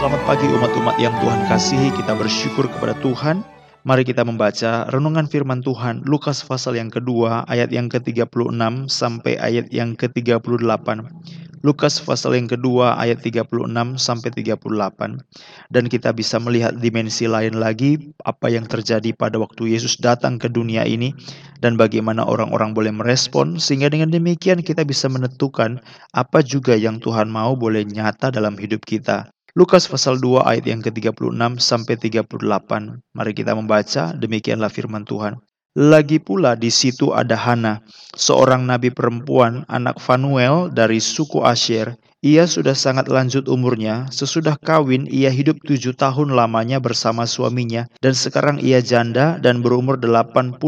Selamat pagi umat-umat yang Tuhan kasihi, kita bersyukur kepada Tuhan. Mari kita membaca renungan firman Tuhan Lukas pasal yang kedua ayat yang ke-36 sampai ayat yang ke-38. Lukas pasal yang kedua ayat 36 sampai 38 dan kita bisa melihat dimensi lain lagi apa yang terjadi pada waktu Yesus datang ke dunia ini dan bagaimana orang-orang boleh merespon sehingga dengan demikian kita bisa menentukan apa juga yang Tuhan mau boleh nyata dalam hidup kita. Lukas pasal 2 ayat yang ke-36 sampai 38. Mari kita membaca, demikianlah firman Tuhan. Lagi pula di situ ada Hana, seorang nabi perempuan anak Fanuel dari suku Asher. Ia sudah sangat lanjut umurnya, sesudah kawin ia hidup tujuh tahun lamanya bersama suaminya, dan sekarang ia janda dan berumur 84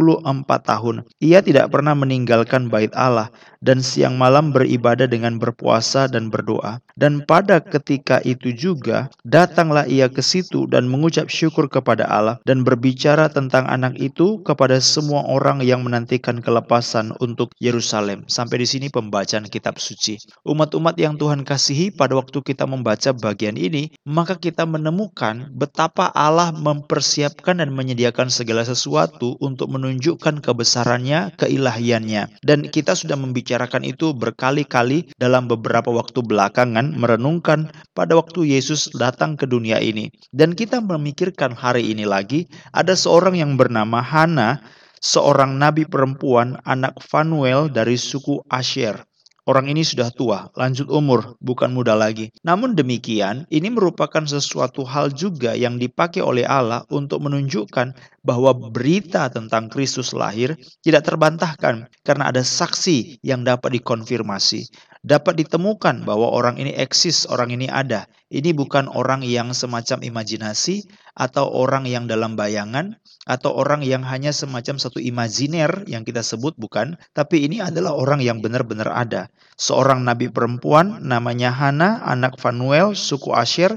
tahun. Ia tidak pernah meninggalkan bait Allah, dan siang malam beribadah dengan berpuasa dan berdoa. Dan pada ketika itu juga, datanglah ia ke situ dan mengucap syukur kepada Allah, dan berbicara tentang anak itu kepada semua orang yang menantikan kelepasan untuk Yerusalem. Sampai di sini pembacaan kitab suci. Umat-umat yang Tuhan kasihi pada waktu kita membaca bagian ini, maka kita menemukan betapa Allah mempersiapkan dan menyediakan segala sesuatu untuk menunjukkan kebesarannya, keilahiannya. Dan kita sudah membicarakan itu berkali-kali dalam beberapa waktu belakangan merenungkan pada waktu Yesus datang ke dunia ini. Dan kita memikirkan hari ini lagi ada seorang yang bernama Hana, seorang nabi perempuan anak Fanuel dari suku Asher. Orang ini sudah tua, lanjut umur, bukan muda lagi. Namun demikian, ini merupakan sesuatu hal juga yang dipakai oleh Allah untuk menunjukkan bahwa berita tentang Kristus lahir tidak terbantahkan karena ada saksi yang dapat dikonfirmasi. Dapat ditemukan bahwa orang ini eksis, orang ini ada. Ini bukan orang yang semacam imajinasi atau orang yang dalam bayangan atau orang yang hanya semacam satu imajiner yang kita sebut bukan, tapi ini adalah orang yang benar-benar ada. Seorang nabi perempuan namanya Hana, anak Fanuel, suku Asher,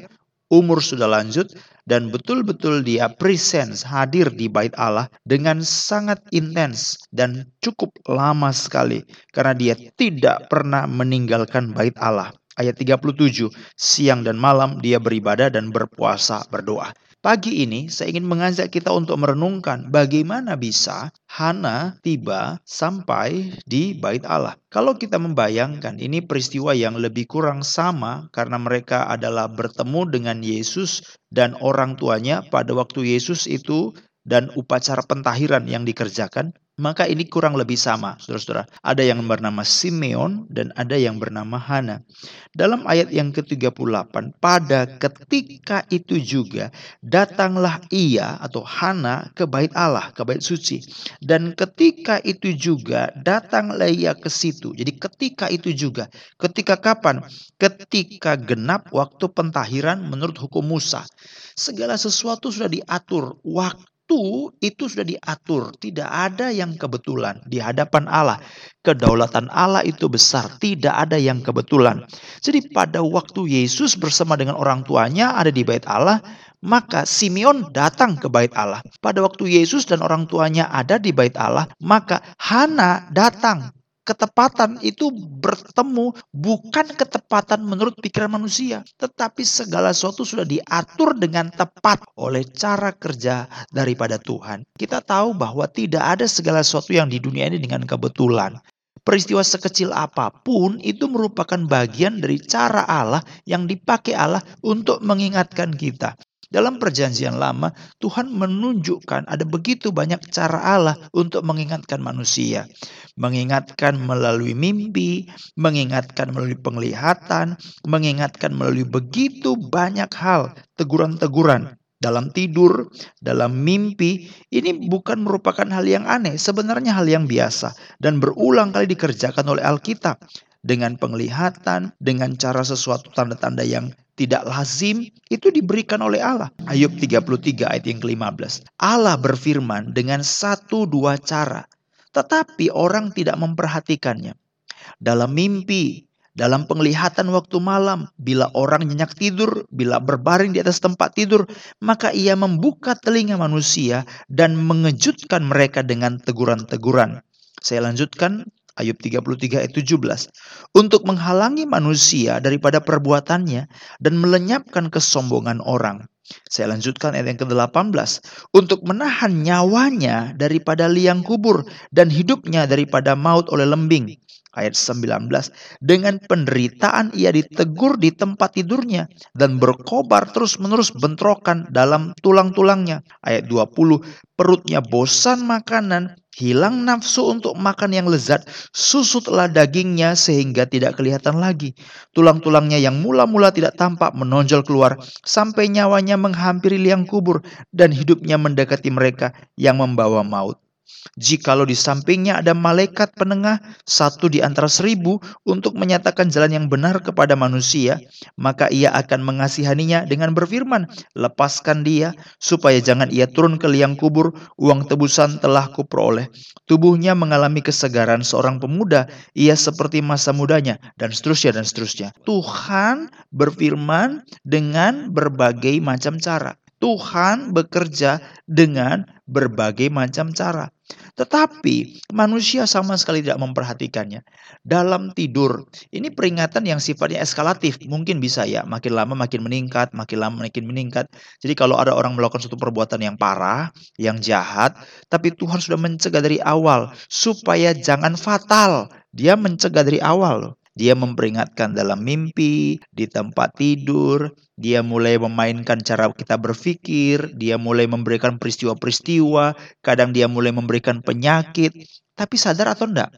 umur sudah lanjut dan betul-betul dia presence hadir di bait Allah dengan sangat intens dan cukup lama sekali karena dia tidak pernah meninggalkan bait Allah. Ayat 37, siang dan malam dia beribadah dan berpuasa berdoa. Pagi ini saya ingin mengajak kita untuk merenungkan bagaimana bisa Hana tiba sampai di bait Allah. Kalau kita membayangkan ini peristiwa yang lebih kurang sama karena mereka adalah bertemu dengan Yesus dan orang tuanya pada waktu Yesus itu dan upacara pentahiran yang dikerjakan maka ini kurang lebih sama, saudara-saudara. Ada yang bernama Simeon dan ada yang bernama Hana. Dalam ayat yang ke-38, pada ketika itu juga datanglah ia atau Hana ke bait Allah, ke bait suci. Dan ketika itu juga datanglah ia ke situ. Jadi ketika itu juga, ketika kapan? Ketika genap waktu pentahiran menurut hukum Musa. Segala sesuatu sudah diatur, waktu waktu itu sudah diatur, tidak ada yang kebetulan di hadapan Allah. Kedaulatan Allah itu besar, tidak ada yang kebetulan. Jadi pada waktu Yesus bersama dengan orang tuanya ada di bait Allah, maka Simeon datang ke bait Allah. Pada waktu Yesus dan orang tuanya ada di bait Allah, maka Hana datang ketepatan itu bertemu bukan ketepatan menurut pikiran manusia, tetapi segala sesuatu sudah diatur dengan tepat oleh cara kerja daripada Tuhan. Kita tahu bahwa tidak ada segala sesuatu yang di dunia ini dengan kebetulan. Peristiwa sekecil apa pun itu merupakan bagian dari cara Allah yang dipakai Allah untuk mengingatkan kita. Dalam perjanjian lama, Tuhan menunjukkan ada begitu banyak cara Allah untuk mengingatkan manusia. Mengingatkan melalui mimpi, mengingatkan melalui penglihatan, mengingatkan melalui begitu banyak hal, teguran-teguran dalam tidur, dalam mimpi, ini bukan merupakan hal yang aneh, sebenarnya hal yang biasa dan berulang kali dikerjakan oleh Alkitab dengan penglihatan, dengan cara sesuatu tanda-tanda yang tidak lazim itu diberikan oleh Allah. Ayub 33 ayat yang ke-15. Allah berfirman dengan satu dua cara, tetapi orang tidak memperhatikannya. Dalam mimpi, dalam penglihatan waktu malam, bila orang nyenyak tidur, bila berbaring di atas tempat tidur, maka ia membuka telinga manusia dan mengejutkan mereka dengan teguran-teguran. Saya lanjutkan Ayub 33 ayat 17. Untuk menghalangi manusia daripada perbuatannya dan melenyapkan kesombongan orang. Saya lanjutkan ayat yang ke-18. Untuk menahan nyawanya daripada liang kubur dan hidupnya daripada maut oleh lembing ayat 19 dengan penderitaan ia ditegur di tempat tidurnya dan berkobar terus-menerus bentrokan dalam tulang-tulangnya ayat 20 perutnya bosan makanan hilang nafsu untuk makan yang lezat, susutlah dagingnya sehingga tidak kelihatan lagi. Tulang-tulangnya yang mula-mula tidak tampak menonjol keluar, sampai nyawanya menghampiri liang kubur, dan hidupnya mendekati mereka yang membawa maut. Jikalau di sampingnya ada malaikat penengah, satu di antara seribu, untuk menyatakan jalan yang benar kepada manusia, maka ia akan mengasihaninya dengan berfirman, Lepaskan dia, supaya jangan ia turun ke liang kubur, uang tebusan telah kuperoleh. Tubuhnya mengalami kesegaran seorang pemuda, ia seperti masa mudanya, dan seterusnya, dan seterusnya. Tuhan berfirman dengan berbagai macam cara. Tuhan bekerja dengan berbagai macam cara. Tetapi manusia sama sekali tidak memperhatikannya. Dalam tidur, ini peringatan yang sifatnya eskalatif. Mungkin bisa ya, makin lama makin meningkat, makin lama makin meningkat. Jadi kalau ada orang melakukan suatu perbuatan yang parah, yang jahat, tapi Tuhan sudah mencegah dari awal supaya jangan fatal. Dia mencegah dari awal. Dia memperingatkan dalam mimpi, di tempat tidur, dia mulai memainkan cara kita berpikir, dia mulai memberikan peristiwa-peristiwa, kadang dia mulai memberikan penyakit, tapi sadar atau enggak?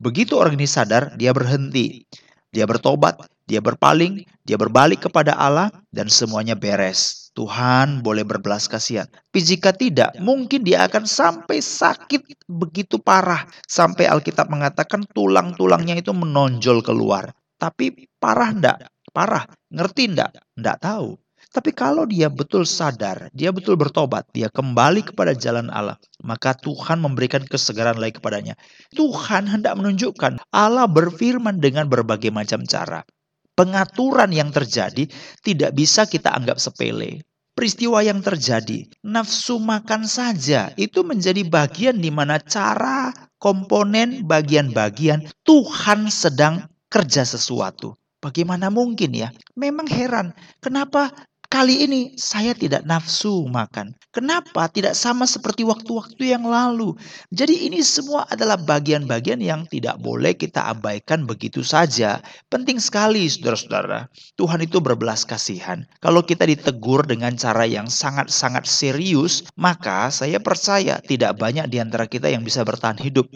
Begitu orang ini sadar, dia berhenti. Dia bertobat, dia berpaling, dia berbalik kepada Allah, dan semuanya beres. Tuhan boleh berbelas kasihan. Tapi jika tidak, mungkin dia akan sampai sakit begitu parah. Sampai Alkitab mengatakan tulang-tulangnya itu menonjol keluar. Tapi parah enggak? Parah. Ngerti enggak? Enggak tahu. Tapi kalau dia betul sadar, dia betul bertobat, dia kembali kepada jalan Allah, maka Tuhan memberikan kesegaran lagi kepadanya. Tuhan hendak menunjukkan Allah berfirman dengan berbagai macam cara pengaturan yang terjadi tidak bisa kita anggap sepele. Peristiwa yang terjadi, nafsu makan saja itu menjadi bagian di mana cara, komponen, bagian-bagian Tuhan sedang kerja sesuatu. Bagaimana mungkin ya? Memang heran, kenapa Kali ini saya tidak nafsu makan. Kenapa? Tidak sama seperti waktu-waktu yang lalu. Jadi ini semua adalah bagian-bagian yang tidak boleh kita abaikan begitu saja. Penting sekali saudara-saudara. Tuhan itu berbelas kasihan. Kalau kita ditegur dengan cara yang sangat-sangat serius, maka saya percaya tidak banyak di antara kita yang bisa bertahan hidup.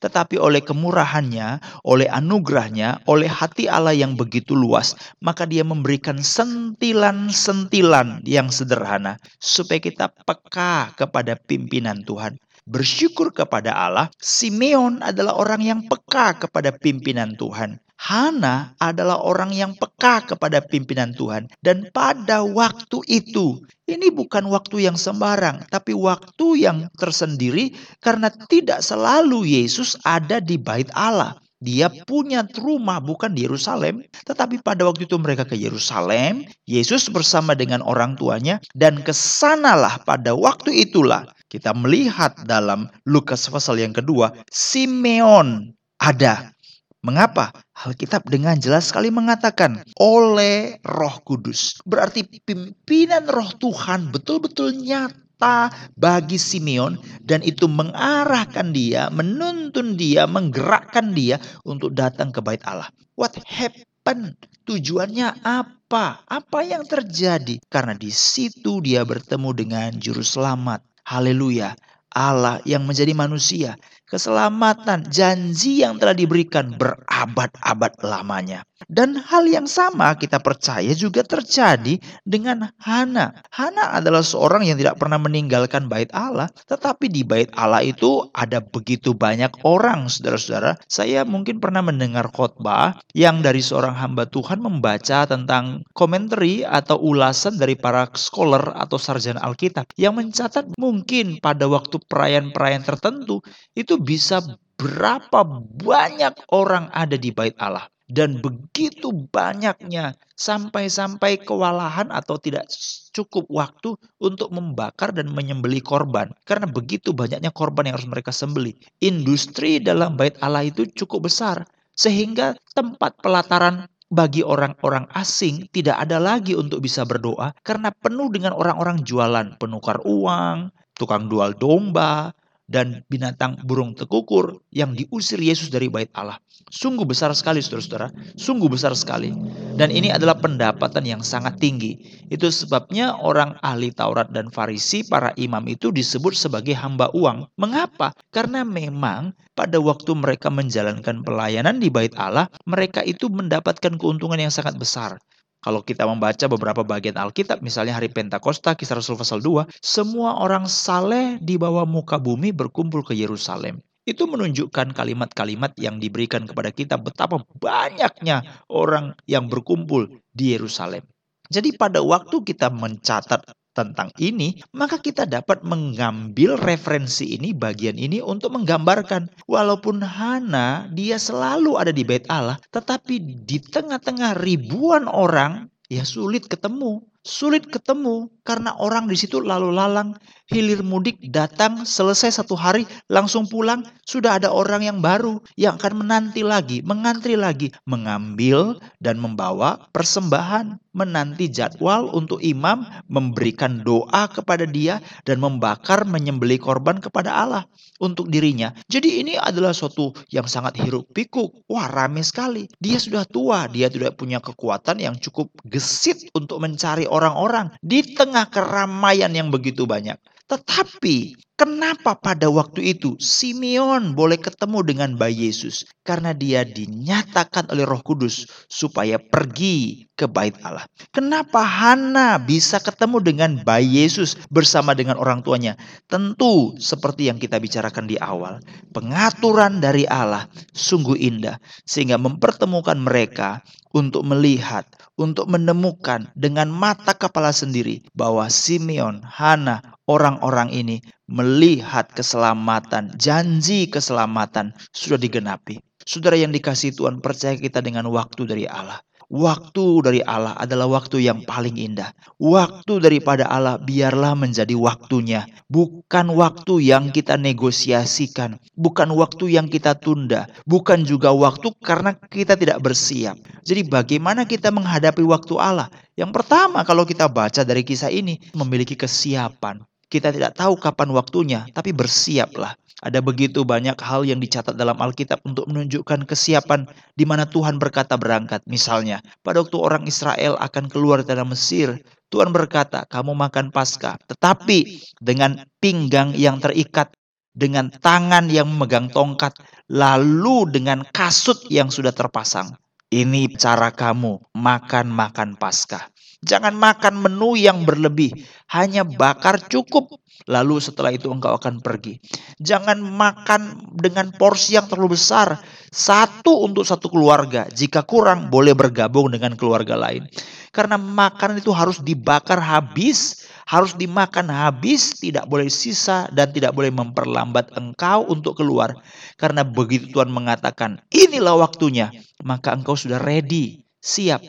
Tetapi oleh kemurahannya, oleh anugerahnya, oleh hati Allah yang begitu luas, maka dia memberikan sentilan-sentilan yang sederhana supaya kita peka kepada pimpinan Tuhan. Bersyukur kepada Allah, Simeon adalah orang yang peka kepada pimpinan Tuhan. Hana adalah orang yang peka kepada pimpinan Tuhan. Dan pada waktu itu, ini bukan waktu yang sembarang, tapi waktu yang tersendiri karena tidak selalu Yesus ada di bait Allah. Dia punya rumah bukan di Yerusalem, tetapi pada waktu itu mereka ke Yerusalem, Yesus bersama dengan orang tuanya dan ke sanalah pada waktu itulah kita melihat dalam Lukas pasal yang kedua, Simeon ada Mengapa? Alkitab dengan jelas sekali mengatakan oleh Roh Kudus. Berarti pimpinan Roh Tuhan betul-betul nyata bagi Simeon dan itu mengarahkan dia, menuntun dia, menggerakkan dia untuk datang ke bait Allah. What happened? Tujuannya apa? Apa yang terjadi? Karena di situ dia bertemu dengan juru selamat. Haleluya. Allah yang menjadi manusia keselamatan, janji yang telah diberikan berabad-abad lamanya. Dan hal yang sama kita percaya juga terjadi dengan Hana. Hana adalah seorang yang tidak pernah meninggalkan bait Allah, tetapi di bait Allah itu ada begitu banyak orang, saudara-saudara. Saya mungkin pernah mendengar khotbah yang dari seorang hamba Tuhan membaca tentang komentari atau ulasan dari para scholar atau sarjana Alkitab yang mencatat mungkin pada waktu perayaan-perayaan tertentu itu bisa berapa banyak orang ada di bait Allah. Dan begitu banyaknya sampai-sampai kewalahan atau tidak cukup waktu untuk membakar dan menyembeli korban karena begitu banyaknya korban yang harus mereka sembeli. Industri dalam bait Allah itu cukup besar sehingga tempat pelataran bagi orang-orang asing tidak ada lagi untuk bisa berdoa karena penuh dengan orang-orang jualan, penukar uang, tukang jual domba, dan binatang burung tekukur yang diusir Yesus dari bait Allah. Sungguh besar sekali saudara-saudara, sungguh besar sekali. Dan ini adalah pendapatan yang sangat tinggi. Itu sebabnya orang ahli Taurat dan Farisi, para imam itu disebut sebagai hamba uang. Mengapa? Karena memang pada waktu mereka menjalankan pelayanan di bait Allah, mereka itu mendapatkan keuntungan yang sangat besar. Kalau kita membaca beberapa bagian Alkitab, misalnya hari Pentakosta, kisah Rasul pasal 2, semua orang saleh di bawah muka bumi berkumpul ke Yerusalem. Itu menunjukkan kalimat-kalimat yang diberikan kepada kita betapa banyaknya orang yang berkumpul di Yerusalem. Jadi pada waktu kita mencatat tentang ini, maka kita dapat mengambil referensi ini, bagian ini untuk menggambarkan. Walaupun Hana, dia selalu ada di bait Allah, tetapi di tengah-tengah ribuan orang, ya sulit ketemu. Sulit ketemu karena orang di situ lalu lalang, hilir mudik datang selesai satu hari langsung pulang, sudah ada orang yang baru yang akan menanti lagi, mengantri lagi, mengambil dan membawa persembahan, menanti jadwal untuk imam memberikan doa kepada dia dan membakar menyembeli korban kepada Allah untuk dirinya. Jadi ini adalah suatu yang sangat hiruk pikuk. Wah, rame sekali. Dia sudah tua, dia tidak punya kekuatan yang cukup gesit untuk mencari orang-orang di tengah keramaian yang begitu banyak. Tetapi kenapa pada waktu itu Simeon boleh ketemu dengan bayi Yesus? Karena dia dinyatakan oleh Roh Kudus supaya pergi ke bait Allah. Kenapa Hana bisa ketemu dengan bayi Yesus bersama dengan orang tuanya? Tentu seperti yang kita bicarakan di awal, pengaturan dari Allah sungguh indah sehingga mempertemukan mereka untuk melihat, untuk menemukan dengan mata kepala sendiri bahwa Simeon, Hana, orang-orang ini melihat keselamatan, janji keselamatan sudah digenapi. Saudara yang dikasih Tuhan, percaya kita dengan waktu dari Allah. Waktu dari Allah adalah waktu yang paling indah. Waktu daripada Allah biarlah menjadi waktunya. Bukan waktu yang kita negosiasikan. Bukan waktu yang kita tunda. Bukan juga waktu karena kita tidak bersiap. Jadi bagaimana kita menghadapi waktu Allah? Yang pertama kalau kita baca dari kisah ini. Memiliki kesiapan. Kita tidak tahu kapan waktunya, tapi bersiaplah. Ada begitu banyak hal yang dicatat dalam Alkitab untuk menunjukkan kesiapan di mana Tuhan berkata berangkat. Misalnya, pada waktu orang Israel akan keluar dari Mesir, Tuhan berkata, kamu makan pasca. Tetapi dengan pinggang yang terikat, dengan tangan yang memegang tongkat, lalu dengan kasut yang sudah terpasang. Ini cara kamu makan-makan pasca. Jangan makan menu yang berlebih, hanya bakar cukup. Lalu setelah itu engkau akan pergi. Jangan makan dengan porsi yang terlalu besar. Satu untuk satu keluarga. Jika kurang, boleh bergabung dengan keluarga lain. Karena makanan itu harus dibakar habis, harus dimakan habis, tidak boleh sisa dan tidak boleh memperlambat engkau untuk keluar. Karena begitu Tuhan mengatakan, inilah waktunya, maka engkau sudah ready siap.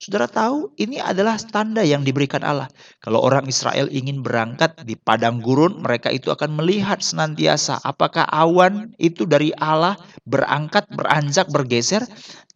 Saudara tahu ini adalah tanda yang diberikan Allah. Kalau orang Israel ingin berangkat di padang gurun, mereka itu akan melihat senantiasa apakah awan itu dari Allah berangkat, beranjak, bergeser.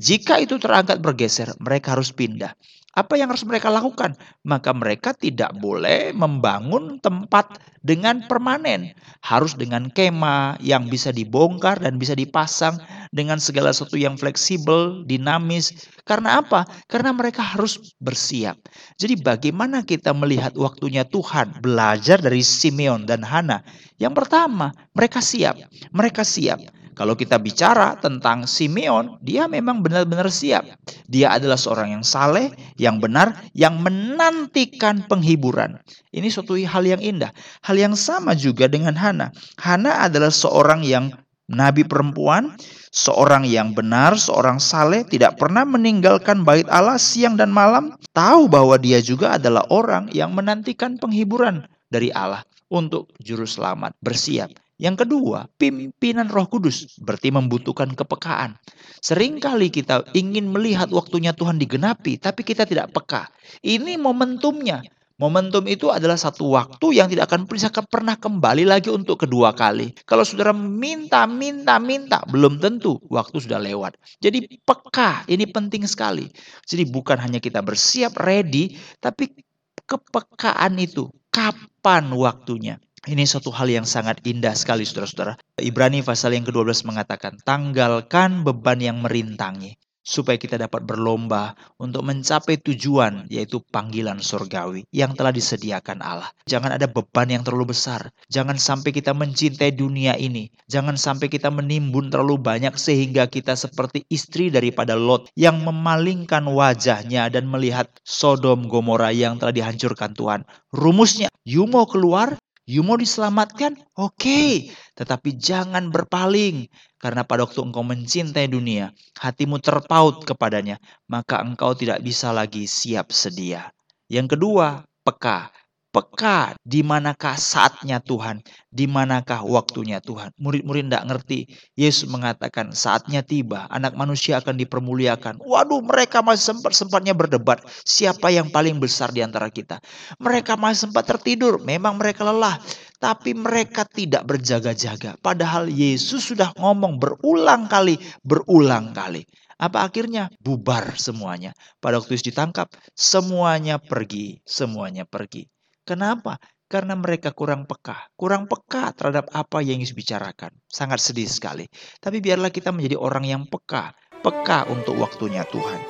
Jika itu terangkat bergeser, mereka harus pindah. Apa yang harus mereka lakukan? Maka mereka tidak boleh membangun tempat dengan permanen. Harus dengan kema yang bisa dibongkar dan bisa dipasang dengan segala sesuatu yang fleksibel, dinamis. Karena apa? Karena mereka harus bersiap. Jadi bagaimana kita melihat waktunya Tuhan belajar dari Simeon dan Hana? Yang pertama, mereka siap. Mereka siap. Kalau kita bicara tentang Simeon, dia memang benar-benar siap. Dia adalah seorang yang saleh, yang benar, yang menantikan penghiburan. Ini suatu hal yang indah. Hal yang sama juga dengan Hana. Hana adalah seorang yang nabi perempuan, seorang yang benar, seorang saleh, tidak pernah meninggalkan bait Allah siang dan malam, tahu bahwa dia juga adalah orang yang menantikan penghiburan dari Allah untuk juru selamat, bersiap. Yang kedua, pimpinan Roh Kudus berarti membutuhkan kepekaan. Seringkali kita ingin melihat waktunya Tuhan digenapi, tapi kita tidak peka. Ini momentumnya. Momentum itu adalah satu waktu yang tidak akan bisa pernah kembali lagi untuk kedua kali. Kalau saudara minta, minta, minta, belum tentu waktu sudah lewat. Jadi peka, ini penting sekali. Jadi bukan hanya kita bersiap, ready, tapi kepekaan itu. Kapan waktunya? Ini suatu hal yang sangat indah sekali saudara-saudara. Ibrani pasal yang ke-12 mengatakan, tanggalkan beban yang merintangi supaya kita dapat berlomba untuk mencapai tujuan yaitu panggilan surgawi yang telah disediakan Allah. Jangan ada beban yang terlalu besar. Jangan sampai kita mencintai dunia ini. Jangan sampai kita menimbun terlalu banyak sehingga kita seperti istri daripada Lot yang memalingkan wajahnya dan melihat Sodom Gomora yang telah dihancurkan Tuhan. Rumusnya, you mau keluar, You mau diselamatkan? Oke, okay. tetapi jangan berpaling. Karena pada waktu engkau mencintai dunia, hatimu terpaut kepadanya, maka engkau tidak bisa lagi siap sedia. Yang kedua, peka peka di manakah saatnya Tuhan, di manakah waktunya Tuhan. Murid-murid tidak ngerti. Yesus mengatakan saatnya tiba, anak manusia akan dipermuliakan. Waduh, mereka masih sempat-sempatnya berdebat siapa yang paling besar di antara kita. Mereka masih sempat tertidur, memang mereka lelah. Tapi mereka tidak berjaga-jaga. Padahal Yesus sudah ngomong berulang kali, berulang kali. Apa akhirnya? Bubar semuanya. Pada waktu Yesus ditangkap, semuanya pergi, semuanya pergi. Kenapa? Karena mereka kurang peka, kurang peka terhadap apa yang Yesus bicarakan. Sangat sedih sekali. Tapi biarlah kita menjadi orang yang peka, peka untuk waktunya Tuhan.